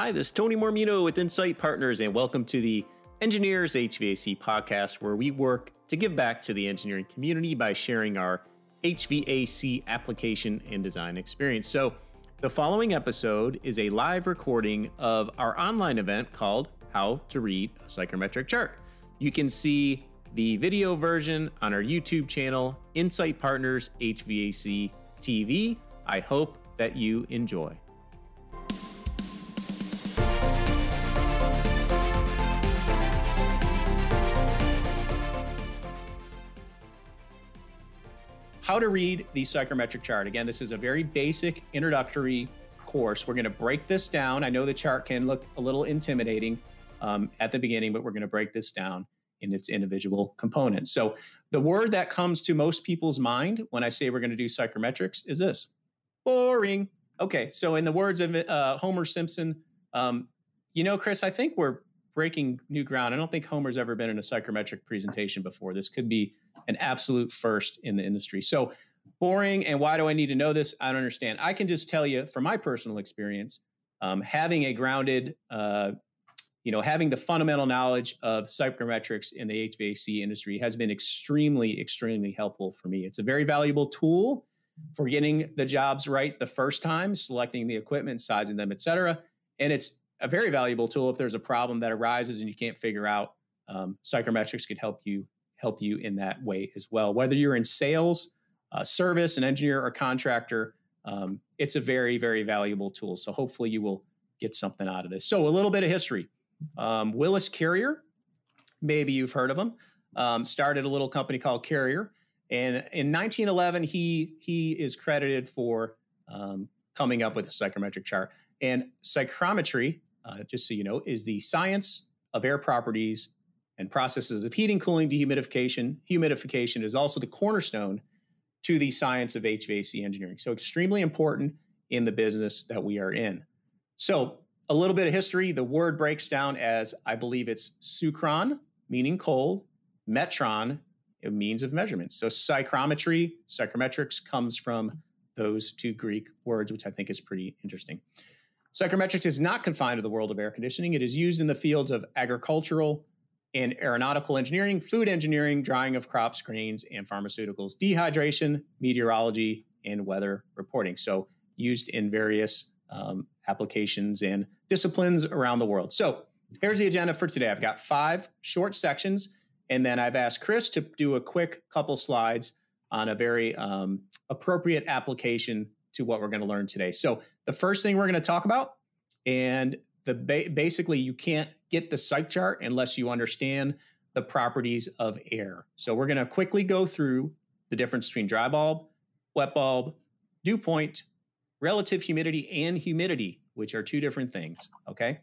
Hi, this is Tony Mormino with Insight Partners, and welcome to the Engineers HVAC podcast, where we work to give back to the engineering community by sharing our HVAC application and design experience. So, the following episode is a live recording of our online event called How to Read a Psychrometric Chart. You can see the video version on our YouTube channel, Insight Partners HVAC TV. I hope that you enjoy. How to read the psychrometric chart. Again, this is a very basic introductory course. We're going to break this down. I know the chart can look a little intimidating um, at the beginning, but we're going to break this down in its individual components. So, the word that comes to most people's mind when I say we're going to do psychrometrics is this boring. Okay, so in the words of uh, Homer Simpson, um, you know, Chris, I think we're breaking new ground. I don't think Homer's ever been in a psychrometric presentation before. This could be an absolute first in the industry. So boring. And why do I need to know this? I don't understand. I can just tell you from my personal experience, um, having a grounded, uh, you know, having the fundamental knowledge of psychrometrics in the HVAC industry has been extremely, extremely helpful for me. It's a very valuable tool for getting the jobs right the first time, selecting the equipment, sizing them, et cetera. And it's a very valuable tool if there's a problem that arises and you can't figure out. Um, psychrometrics could help you help you in that way as well. Whether you're in sales, uh, service, an engineer, or contractor, um, it's a very very valuable tool. So hopefully you will get something out of this. So a little bit of history. Um, Willis Carrier, maybe you've heard of him. Um, started a little company called Carrier, and in 1911 he he is credited for um, coming up with a psychometric chart. And psychrometry uh, just so you know, is the science of air properties and processes of heating, cooling, dehumidification. Humidification is also the cornerstone to the science of HVAC engineering. So, extremely important in the business that we are in. So, a little bit of history the word breaks down as I believe it's suchron, meaning cold, metron, means of measurement. So, psychrometry, psychrometrics comes from those two Greek words, which I think is pretty interesting. Psychrometrics is not confined to the world of air conditioning. It is used in the fields of agricultural and aeronautical engineering, food engineering, drying of crops, grains, and pharmaceuticals, dehydration, meteorology, and weather reporting. So, used in various um, applications and disciplines around the world. So, here's the agenda for today. I've got five short sections, and then I've asked Chris to do a quick couple slides on a very um, appropriate application to what we're going to learn today. So the first thing we're going to talk about, and the ba- basically you can't get the psych chart unless you understand the properties of air. So we're going to quickly go through the difference between dry bulb, wet bulb, dew point, relative humidity, and humidity, which are two different things. Okay.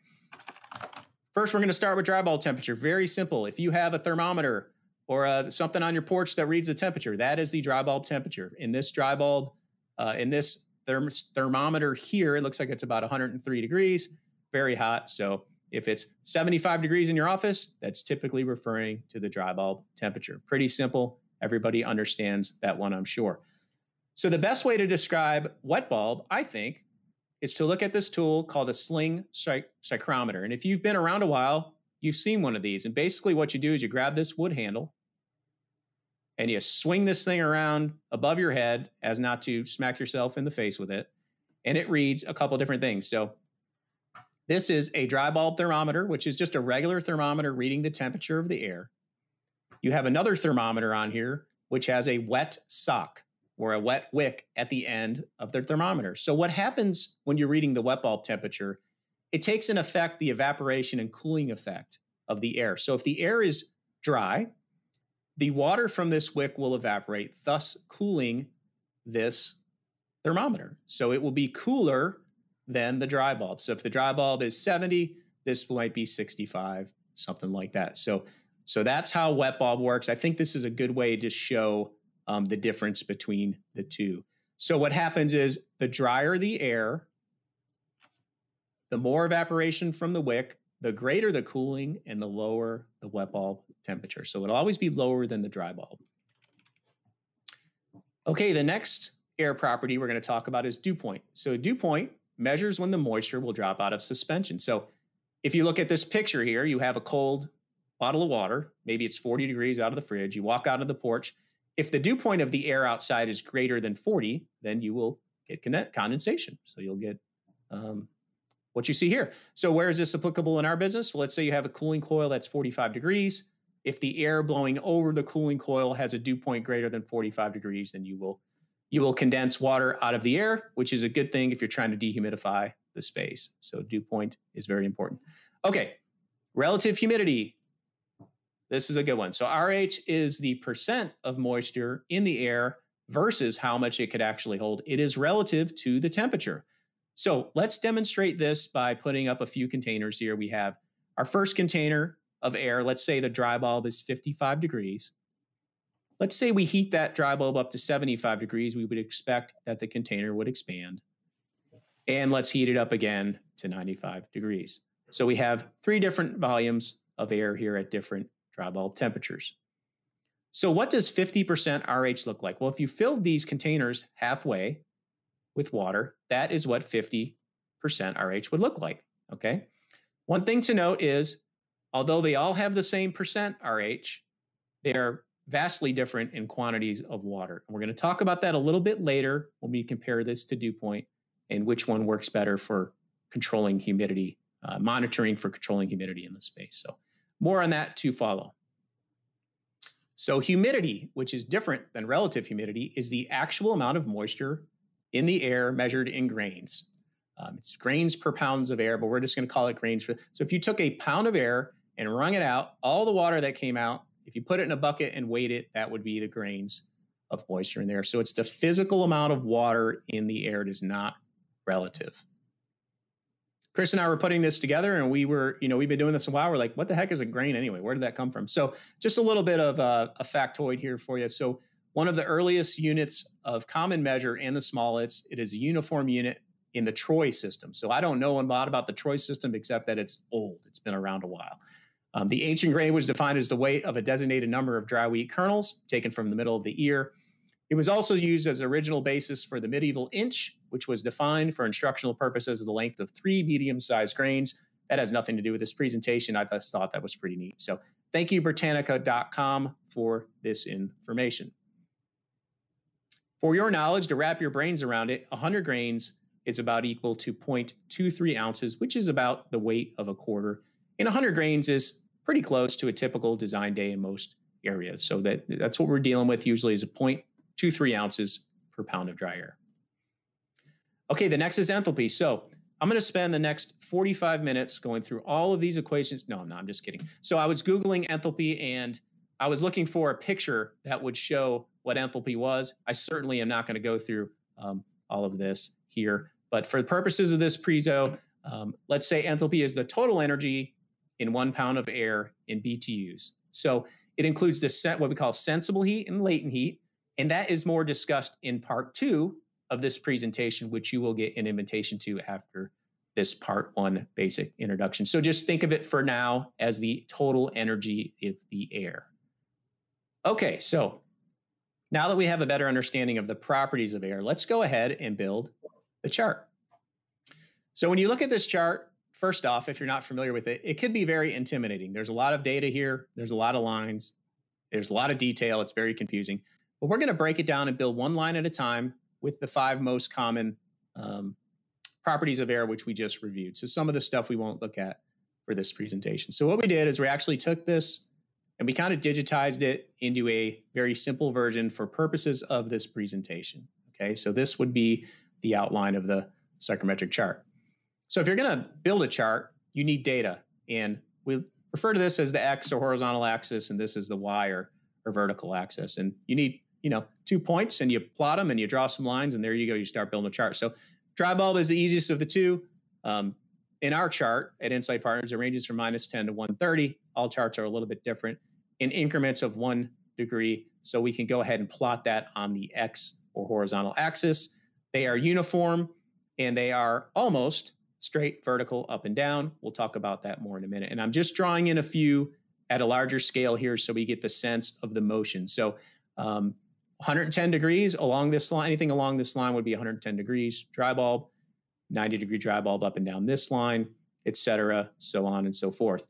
First, we're going to start with dry bulb temperature. Very simple. If you have a thermometer or uh, something on your porch that reads the temperature, that is the dry bulb temperature. In this dry bulb uh, in this therm- thermometer here, it looks like it's about 103 degrees, very hot. So if it's 75 degrees in your office, that's typically referring to the dry bulb temperature. Pretty simple. Everybody understands that one, I'm sure. So the best way to describe wet bulb, I think, is to look at this tool called a sling psych- psychrometer. And if you've been around a while, you've seen one of these. And basically, what you do is you grab this wood handle and you swing this thing around above your head as not to smack yourself in the face with it. And it reads a couple different things. So this is a dry bulb thermometer, which is just a regular thermometer reading the temperature of the air. You have another thermometer on here, which has a wet sock or a wet wick at the end of the thermometer. So what happens when you're reading the wet bulb temperature? It takes in effect the evaporation and cooling effect of the air. So if the air is dry, the water from this wick will evaporate, thus cooling this thermometer. So it will be cooler than the dry bulb. So if the dry bulb is 70, this might be 65, something like that. So so that's how wet bulb works. I think this is a good way to show um, the difference between the two. So what happens is the drier the air, the more evaporation from the wick, the greater the cooling and the lower the wet bulb temperature. So it'll always be lower than the dry bulb. Okay, the next air property we're going to talk about is dew point. So dew point measures when the moisture will drop out of suspension. So if you look at this picture here, you have a cold bottle of water. Maybe it's 40 degrees out of the fridge. You walk out of the porch. If the dew point of the air outside is greater than 40, then you will get condensation. So you'll get um, what you see here. So where is this applicable in our business? Well, let's say you have a cooling coil that's 45 degrees. If the air blowing over the cooling coil has a dew point greater than 45 degrees, then you will you will condense water out of the air, which is a good thing if you're trying to dehumidify the space. So dew point is very important. Okay, relative humidity. This is a good one. So RH is the percent of moisture in the air versus how much it could actually hold. It is relative to the temperature. So let's demonstrate this by putting up a few containers here. We have our first container of air. Let's say the dry bulb is 55 degrees. Let's say we heat that dry bulb up to 75 degrees. We would expect that the container would expand. And let's heat it up again to 95 degrees. So we have three different volumes of air here at different dry bulb temperatures. So what does 50% RH look like? Well, if you filled these containers halfway with water, that is what 50% RH would look like, okay? One thing to note is, although they all have the same percent RH, they are vastly different in quantities of water. And we're going to talk about that a little bit later when we compare this to dew point and which one works better for controlling humidity, uh, monitoring for controlling humidity in the space. So more on that to follow. So humidity, which is different than relative humidity, is the actual amount of moisture in the air measured in grains. Um, it's grains per pounds of air, but we're just going to call it grains. For, so if you took a pound of air and wrung it out, all the water that came out, if you put it in a bucket and weighed it, that would be the grains of moisture in there. So it's the physical amount of water in the air. It is not relative. Chris and I were putting this together and we were, you know, we've been doing this a while. We're like, what the heck is a grain anyway? Where did that come from? So just a little bit of a, a factoid here for you. So one of the earliest units of common measure in the smallets, it is a uniform unit in the Troy system. So I don't know a lot about the Troy system except that it's old. It's been around a while. Um, the ancient grain was defined as the weight of a designated number of dry wheat kernels taken from the middle of the ear. It was also used as original basis for the medieval inch, which was defined for instructional purposes as the length of three medium-sized grains. That has nothing to do with this presentation. I just thought that was pretty neat. So thank you, Britannica.com, for this information. For your knowledge, to wrap your brains around it, 100 grains is about equal to 0.23 ounces, which is about the weight of a quarter. And 100 grains is pretty close to a typical design day in most areas. So that, that's what we're dealing with usually is a 0.23 ounces per pound of dry air. Okay, the next is enthalpy. So I'm going to spend the next 45 minutes going through all of these equations. No, I'm not. I'm just kidding. So I was Googling enthalpy and I was looking for a picture that would show what enthalpy was. I certainly am not going to go through um, all of this here, but for the purposes of this prezo, um, let's say enthalpy is the total energy in one pound of air in BTUs. So it includes the set, what we call sensible heat and latent heat, and that is more discussed in part two of this presentation, which you will get an invitation to after this part one basic introduction. So just think of it for now as the total energy of the air. Okay, so now that we have a better understanding of the properties of air, let's go ahead and build the chart. So when you look at this chart, first off, if you're not familiar with it, it could be very intimidating. There's a lot of data here. There's a lot of lines. There's a lot of detail. It's very confusing. But we're going to break it down and build one line at a time with the five most common um, properties of air, which we just reviewed. So some of the stuff we won't look at for this presentation. So what we did is we actually took this and we kind of digitized it into a very simple version for purposes of this presentation. Okay, so this would be the outline of the psychrometric chart. So if you're going to build a chart, you need data. And we refer to this as the X or horizontal axis, and this is the Y or, or vertical axis. And you need you know, two points and you plot them and you draw some lines and there you go. You start building a chart. So dry bulb is the easiest of the two. Um, in our chart at Insight Partners, it ranges from minus 10 to 130. All charts are a little bit different in increments of one degree. So we can go ahead and plot that on the X or horizontal axis. They are uniform and they are almost straight vertical up and down. We'll talk about that more in a minute. And I'm just drawing in a few at a larger scale here so we get the sense of the motion. So um, 110 degrees along this line, anything along this line would be 110 degrees. Dry bulb, 90 degree dry bulb up and down this line, etc., so on and so forth.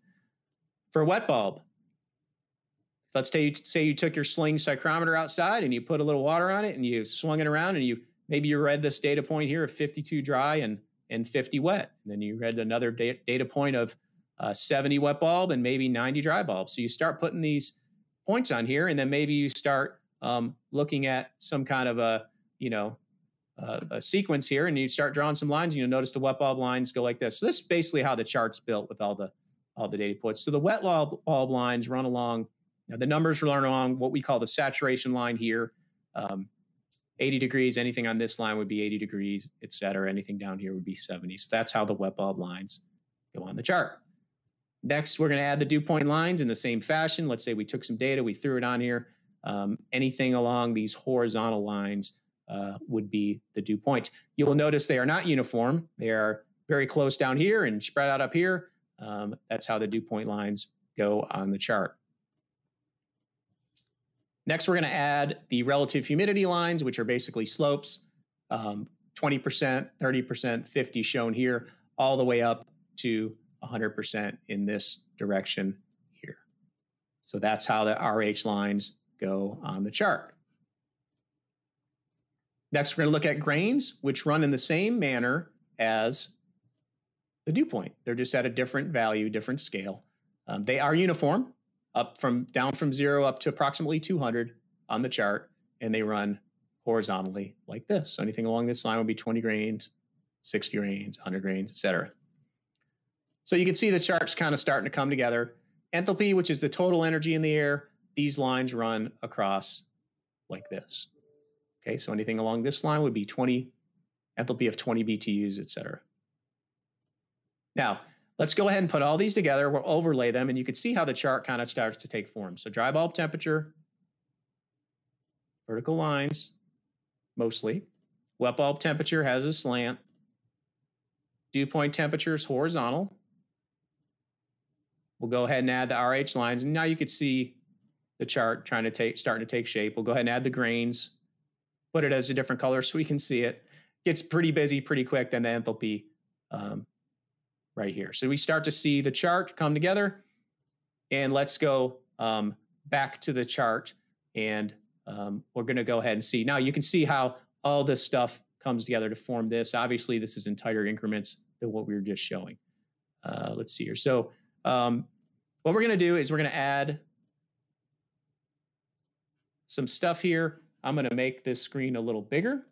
For wet bulb, let's say you, say you took your sling psychrometer outside and you put a little water on it and you swung it around and you maybe you read this data point here of 52 dry and and 50 wet. And then you read another data point of uh, 70 wet bulb and maybe 90 dry bulb. So you start putting these points on here, and then maybe you start um, looking at some kind of a you know uh, a sequence here, and you start drawing some lines. And you'll notice the wet bulb lines go like this. So this is basically how the chart's built with all the all the data points. So the wet bulb, bulb lines run along. Now the numbers run along what we call the saturation line here. Um, 80 degrees, anything on this line would be 80 degrees, et cetera. Anything down here would be 70. So that's how the wet bulb lines go on the chart. Next, we're going to add the dew point lines in the same fashion. Let's say we took some data, we threw it on here. Um, anything along these horizontal lines uh, would be the dew point. You will notice they are not uniform. They are very close down here and spread out up here. Um, that's how the dew point lines go on the chart. Next, we're going to add the relative humidity lines, which are basically slopes, um, 20%, 30%, 50 shown here, all the way up to 100% in this direction here. So that's how the RH lines go on the chart. Next, we're going to look at grains, which run in the same manner as the dew point. They're just at a different value, different scale. Um, they are uniform, up from down from zero up to approximately 200 on the chart, and they run horizontally like this. So anything along this line would be 20 grains, 60 grains, 100 grains, etc. So you can see the charts kind of starting to come together. Enthalpy, which is the total energy in the air, these lines run across like this. Okay, so anything along this line would be 20, enthalpy of 20 BTUs, etc. Now, let's go ahead and put all these together. We'll overlay them, and you can see how the chart kind of starts to take form. So dry bulb temperature, vertical lines, mostly. Wet bulb temperature has a slant. Dew point temperature is horizontal. We'll go ahead and add the RH lines. And now you can see the chart trying to take, starting to take shape. We'll go ahead and add the grains, put it as a different color so we can see it. Gets pretty busy pretty quick, then the enthalpy um, right here. So we start to see the chart come together. And let's go um, back to the chart and um, we're going to go ahead and see. Now you can see how all this stuff comes together to form this. Obviously, this is in tighter increments than what we were just showing. Uh, let's see here. So um, what we're going to do is we're going to add some stuff here. I'm going to make this screen a little bigger.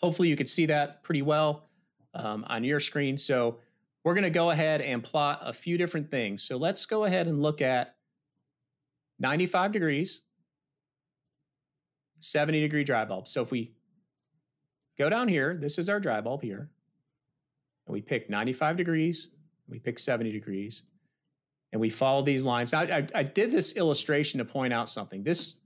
Hopefully you can see that pretty well um, on your screen. So we're going to go ahead and plot a few different things. So let's go ahead and look at 95 degrees, 70 degree dry bulb. So if we go down here, this is our dry bulb here, and we pick 95 degrees, we pick 70 degrees, and we follow these lines. Now, I, I did this illustration to point out something. This,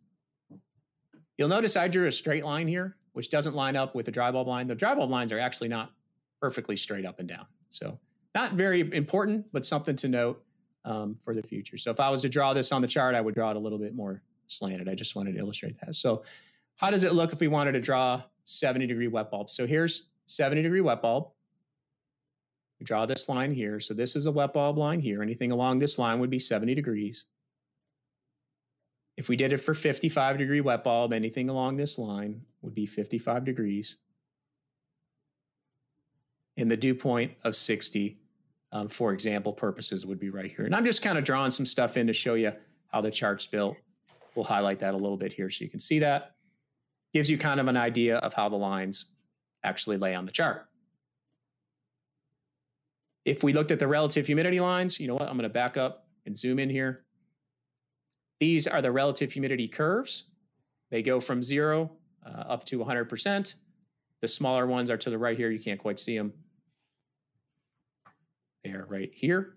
you'll notice I drew a straight line here, which doesn't line up with the dry bulb line. The dry bulb lines are actually not perfectly straight up and down. So not very important, but something to note um, for the future. So if I was to draw this on the chart, I would draw it a little bit more slanted. I just wanted to illustrate that. So how does it look if we wanted to draw 70 degree wet bulb? So here's 70 degree wet bulb. We draw this line here. So this is a wet bulb line here. Anything along this line would be 70 degrees. If we did it for 55 degree wet bulb, anything along this line would be 55 degrees. And the dew point of 60, um, for example purposes, would be right here. And I'm just kind of drawing some stuff in to show you how the chart's built. We'll highlight that a little bit here so you can see that. Gives you kind of an idea of how the lines actually lay on the chart. If we looked at the relative humidity lines, you know what? I'm going to back up and zoom in here. These are the relative humidity curves. They go from zero uh, up to 100%. The smaller ones are to the right here. You can't quite see them. They are right here.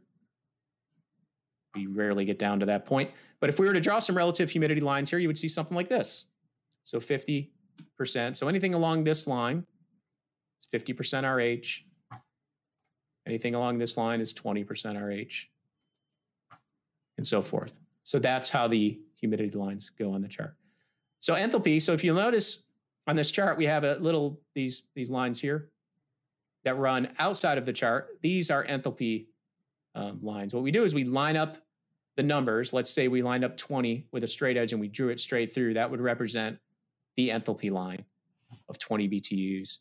We rarely get down to that point. But if we were to draw some relative humidity lines here, you would see something like this. So 50%. So anything along this line is 50% RH, Anything along this line is 20% RH and so forth. So that's how the humidity lines go on the chart. So enthalpy, so if you notice on this chart, we have a little, these, these lines here. That run outside of the chart, these are enthalpy um, lines. What we do is we line up the numbers. Let's say we lined up 20 with a straight edge and we drew it straight through. That would represent the enthalpy line of 20 BTUs.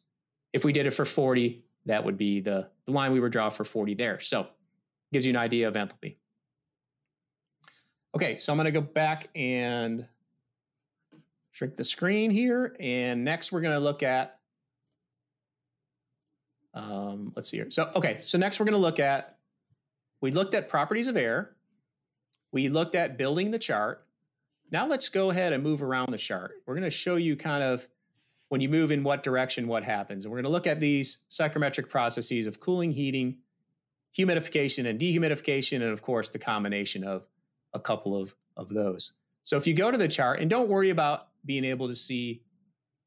If we did it for 40, that would be the, the line we would draw for 40 there. So gives you an idea of enthalpy. Okay, so I'm going to go back and shrink the screen here. And next we're going to look at, um, let's see here. So, okay, so next we're going to look at, we looked at properties of air. We looked at building the chart. Now let's go ahead and move around the chart. We're going to show you kind of when you move in what direction, what happens. And we're going to look at these psychrometric processes of cooling, heating, humidification, and dehumidification, and of course, the combination of a couple of, of those. So if you go to the chart, and don't worry about being able to see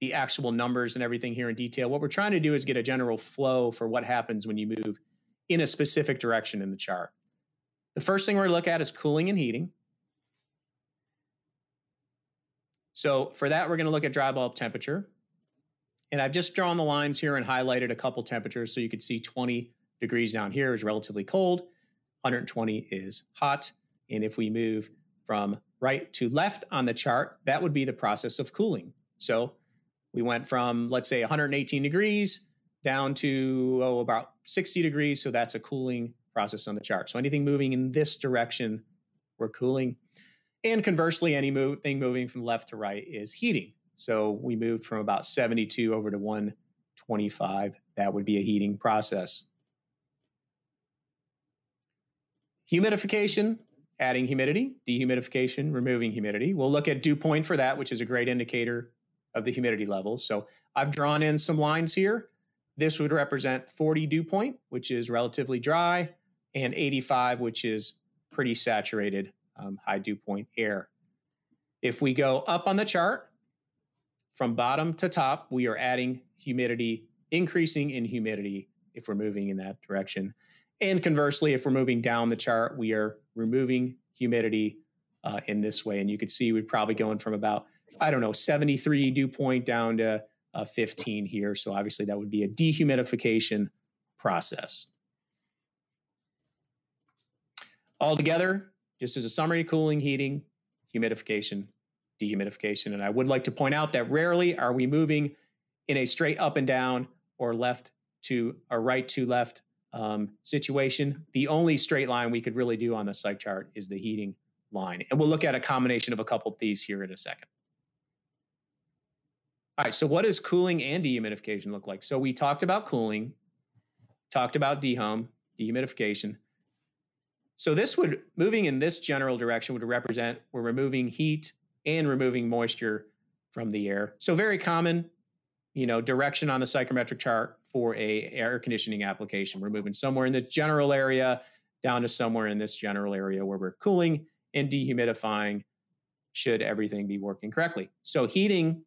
the actual numbers and everything here in detail, what we're trying to do is get a general flow for what happens when you move in a specific direction in the chart. The first thing we're going to look at is cooling and heating. So for that, we're going to look at dry bulb temperature. And I've just drawn the lines here and highlighted a couple temperatures so you could see 20 degrees down here is relatively cold, 120 is hot. And if we move from right to left on the chart, that would be the process of cooling. So we went from, let's say, 118 degrees down to oh, about 60 degrees. So that's a cooling process on the chart. So anything moving in this direction, we're cooling. And conversely, anything moving from left to right is heating. So we moved from about 72 over to 125. That would be a heating process. Humidification, adding humidity, dehumidification, removing humidity. We'll look at dew point for that, which is a great indicator of the humidity levels. So I've drawn in some lines here. This would represent 40 dew point, which is relatively dry, and 85, which is pretty saturated um, high dew point air. If we go up on the chart, from bottom to top, we are adding humidity, increasing in humidity if we're moving in that direction. And conversely, if we're moving down the chart, we are removing humidity uh, in this way. And you could see we're probably going from about, I don't know, 73 dew point down to uh, 15 here. So obviously that would be a dehumidification process. Altogether, just as a summary, cooling, heating, humidification, dehumidification. And I would like to point out that rarely are we moving in a straight up and down or left to a right to left um, situation. The only straight line we could really do on the psych chart is the heating line. And we'll look at a combination of a couple of these here in a second. All right, so what does cooling and dehumidification look like? So we talked about cooling, talked about dehum, dehumidification. So this would, moving in this general direction would represent we're removing heat and removing moisture from the air. So very common, you know, direction on the psychrometric chart for a air conditioning application. We're moving somewhere in the general area down to somewhere in this general area where we're cooling and dehumidifying should everything be working correctly. So heating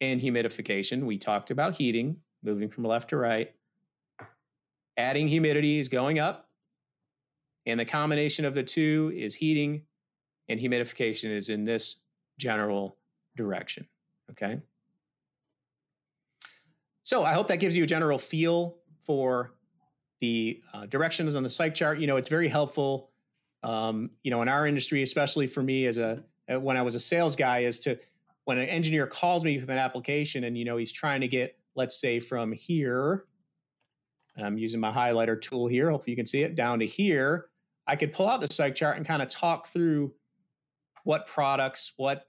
and humidification, we talked about heating, moving from left to right. Adding humidity is going up. And the combination of the two is heating and humidification is in this general direction. Okay. So I hope that gives you a general feel for the uh, directions on the psych chart. You know, it's very helpful. Um, you know, in our industry, especially for me as a uh, when I was a sales guy, is to when an engineer calls me with an application and you know he's trying to get, let's say, from here. I'm using my highlighter tool here. Hopefully, you can see it down to here. I could pull out the psych chart and kind of talk through what products, what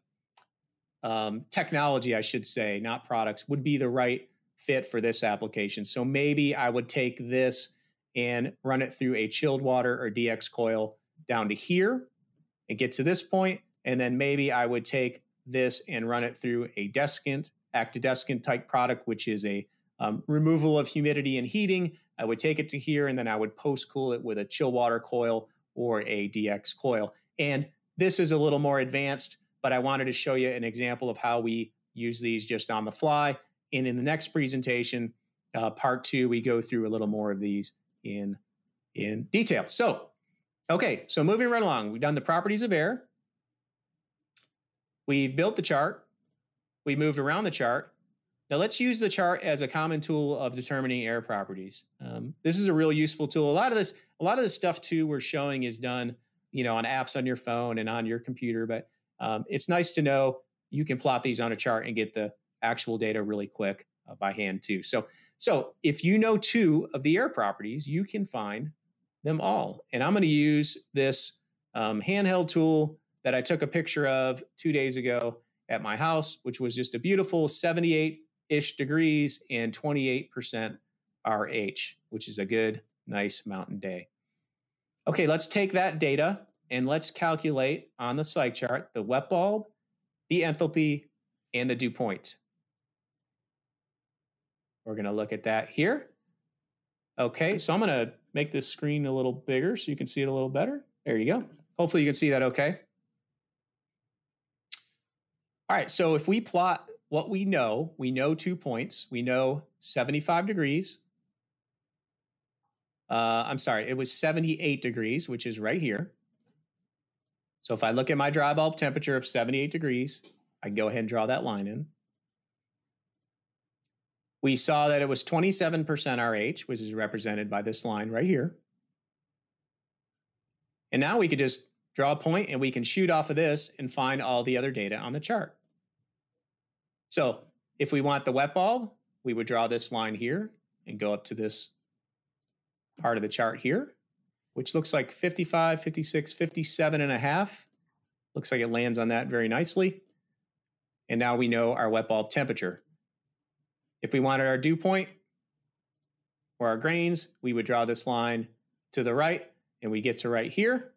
um, technology, I should say, not products, would be the right fit for this application. So maybe I would take this and run it through a chilled water or DX coil down to here and get to this point, And then maybe I would take this and run it through a desiccant, active desiccant type product, which is a um, removal of humidity and heating. I would take it to here and then I would post cool it with a chill water coil or a DX coil. And this is a little more advanced but I wanted to show you an example of how we use these just on the fly. And in the next presentation, uh, part two, we go through a little more of these in, in detail. So, okay, so moving right along, we've done the properties of air. We've built the chart. We moved around the chart. Now let's use the chart as a common tool of determining air properties. Um, this is a real useful tool. A lot of this, a lot of this stuff too we're showing is done, you know, on apps on your phone and on your computer. But um, it's nice to know you can plot these on a chart and get the actual data really quick uh, by hand too. So, so if you know two of the air properties, you can find them all. And I'm going to use this um, handheld tool that I took a picture of two days ago at my house, which was just a beautiful 78 ish degrees and 28% RH, which is a good, nice mountain day. Okay, let's take that data and let's calculate on the psych chart the wet bulb, the enthalpy, and the dew point. We're going to look at that here. Okay, so I'm going to make this screen a little bigger so you can see it a little better. There you go. Hopefully you can see that okay. All right, so if we plot what we know, we know two points. We know 75 degrees. Uh, I'm sorry, it was 78 degrees, which is right here. So if I look at my dry bulb temperature of 78 degrees, I can go ahead and draw that line in. We saw that it was 27% RH, which is represented by this line right here. And now we could just draw a point and we can shoot off of this and find all the other data on the chart. So if we want the wet bulb, we would draw this line here and go up to this part of the chart here, which looks like 55, 56, 57 and a half. Looks like it lands on that very nicely. And now we know our wet bulb temperature. If we wanted our dew point or our grains, we would draw this line to the right and we get to right here,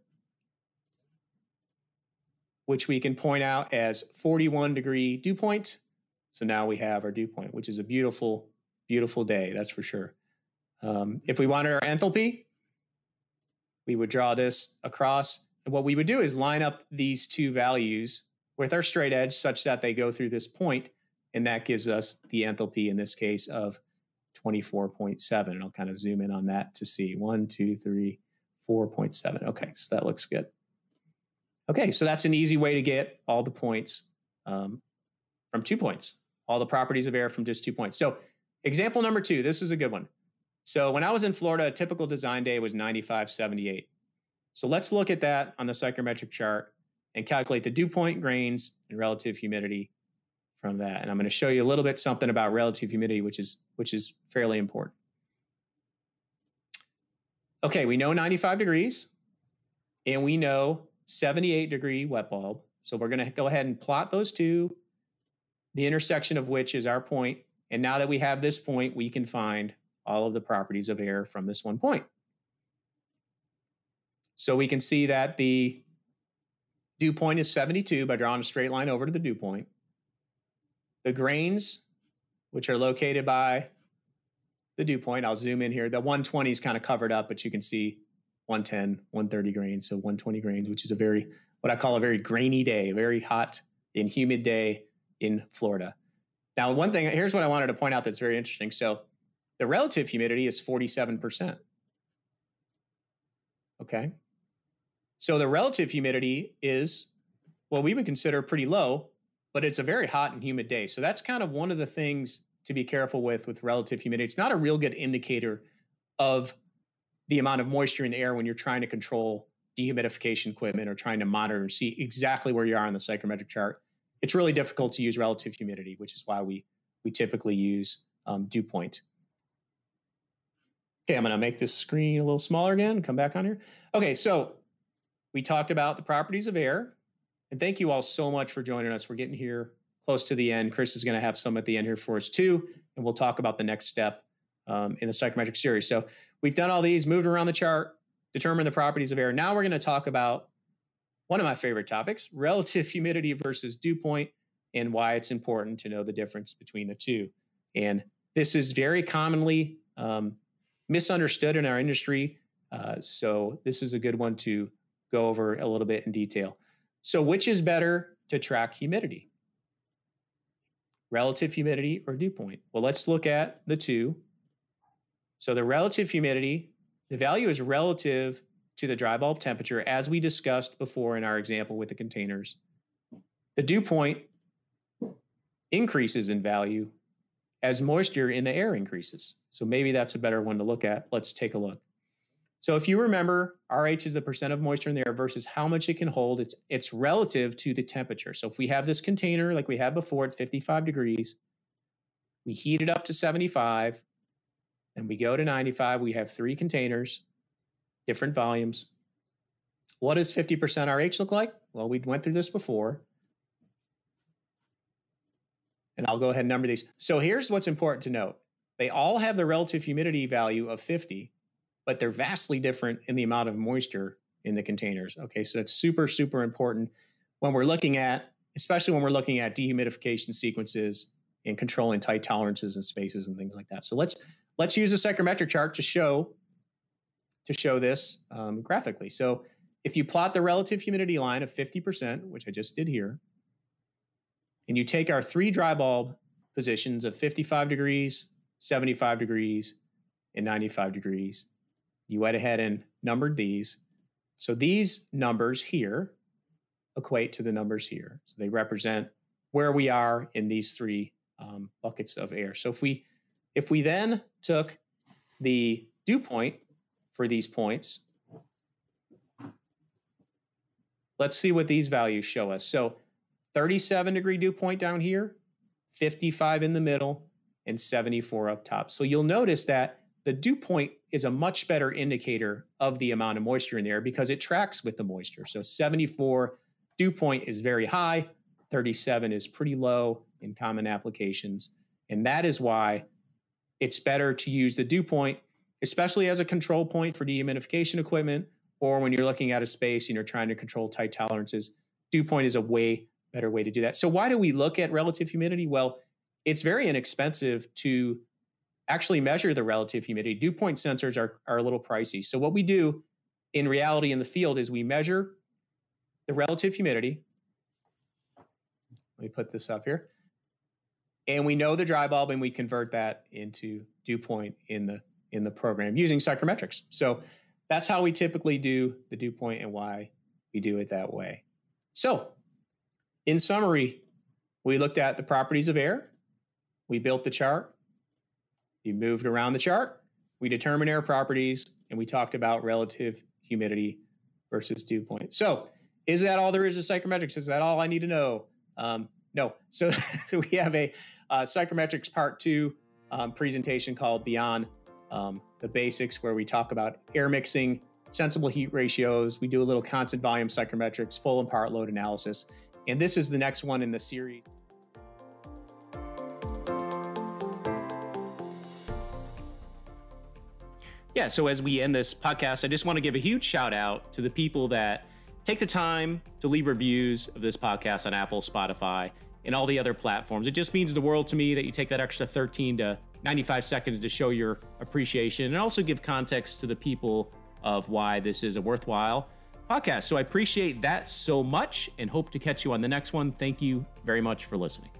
which we can point out as 41 degree dew point. So now we have our dew point, which is a beautiful, beautiful day, that's for sure. Um, if we wanted our enthalpy, we would draw this across. And what we would do is line up these two values with our straight edge such that they go through this point and that gives us the enthalpy in this case of 24.7. And I'll kind of zoom in on that to see one, two, three, 4.7. Okay, so that looks good. Okay, so that's an easy way to get all the points um, from two points, all the properties of air from just two points. So example number two, this is a good one. So when I was in Florida, a typical design day was 95, 78. So let's look at that on the psychrometric chart and calculate the dew point, grains, and relative humidity from that. And I'm going to show you a little bit something about relative humidity, which is which is fairly important. Okay, we know 95 degrees and we know 78 degree wet bulb. So we're going to go ahead and plot those two, the intersection of which is our point. And now that we have this point, we can find all of the properties of air from this one point. So we can see that the dew point is 72 by drawing a straight line over to the dew point. The grains, which are located by the dew point, I'll zoom in here. The 120 is kind of covered up, but you can see 110, 130 grains. So 120 grains, which is a very, what I call a very grainy day, very hot and humid day in Florida. Now, one thing, here's what I wanted to point out that's very interesting. So the relative humidity is 47%. Okay. So the relative humidity is what we would consider pretty low, but it's a very hot and humid day. So that's kind of one of the things to be careful with with relative humidity. It's not a real good indicator of the amount of moisture in the air when you're trying to control dehumidification equipment or trying to monitor and see exactly where you are on the psychrometric chart. It's really difficult to use relative humidity, which is why we we typically use um, dew point. Okay, I'm going to make this screen a little smaller again. Come back on here. Okay, so we talked about the properties of air. And thank you all so much for joining us. We're getting here close to the end. Chris is going to have some at the end here for us too, and we'll talk about the next step um, in the psychometric series. So we've done all these, moved around the chart, determined the properties of air. Now we're going to talk about one of my favorite topics: relative humidity versus dew point, and why it's important to know the difference between the two. And this is very commonly um, misunderstood in our industry. Uh, so this is a good one to go over a little bit in detail. So, which is better to track humidity? Relative humidity or dew point? Well, let's look at the two. So, the relative humidity, the value is relative to the dry bulb temperature, as we discussed before in our example with the containers. The dew point increases in value as moisture in the air increases. So maybe that's a better one to look at. Let's take a look. So if you remember, RH is the percent of moisture in the air versus how much it can hold. It's it's relative to the temperature. So if we have this container like we had before at 55 degrees, we heat it up to 75, and we go to 95. We have three containers, different volumes. What does 50% RH look like? Well, we went through this before. And I'll go ahead and number these. So here's what's important to note. They all have the relative humidity value of 50, but they're vastly different in the amount of moisture in the containers. Okay, so that's super, super important when we're looking at, especially when we're looking at dehumidification sequences and controlling tight tolerances and spaces and things like that. So let's let's use a psychrometric chart to show to show this um, graphically. So if you plot the relative humidity line of 50%, which I just did here, and you take our three dry bulb positions of 55 degrees, 75 degrees, and 95 degrees, you went ahead and numbered these. So these numbers here equate to the numbers here. So they represent where we are in these three um, buckets of air. So if we if we then took the dew point for these points, let's see what these values show us. So 37 degree dew point down here, 55 in the middle, and 74 up top. So you'll notice that the dew point is a much better indicator of the amount of moisture in the air because it tracks with the moisture. So 74 dew point is very high, 37 is pretty low in common applications. And that is why it's better to use the dew point, especially as a control point for dehumidification equipment, or when you're looking at a space and you're trying to control tight tolerances. Dew point is a way better way to do that. So why do we look at relative humidity? Well, it's very inexpensive to actually measure the relative humidity. Dew point sensors are, are a little pricey. So what we do in reality in the field is we measure the relative humidity. Let me put this up here. And we know the dry bulb and we convert that into dew point in the in the program using psychrometrics. So that's how we typically do the dew point and why we do it that way. So, in summary, we looked at the properties of air, we built the chart, we moved around the chart, we determined air properties, and we talked about relative humidity versus dew point. So, is that all there is to psychrometrics? Is that all I need to know? Um, no. So, we have a uh, psychrometrics part two um, presentation called Beyond um, the Basics, where we talk about air mixing, sensible heat ratios. We do a little constant volume psychrometrics, full and part load analysis. And this is the next one in the series. Yeah, so as we end this podcast, I just want to give a huge shout out to the people that take the time to leave reviews of this podcast on Apple, Spotify, and all the other platforms. It just means the world to me that you take that extra 13 to 95 seconds to show your appreciation and also give context to the people of why this is a worthwhile podcast. So I appreciate that so much and hope to catch you on the next one. Thank you very much for listening.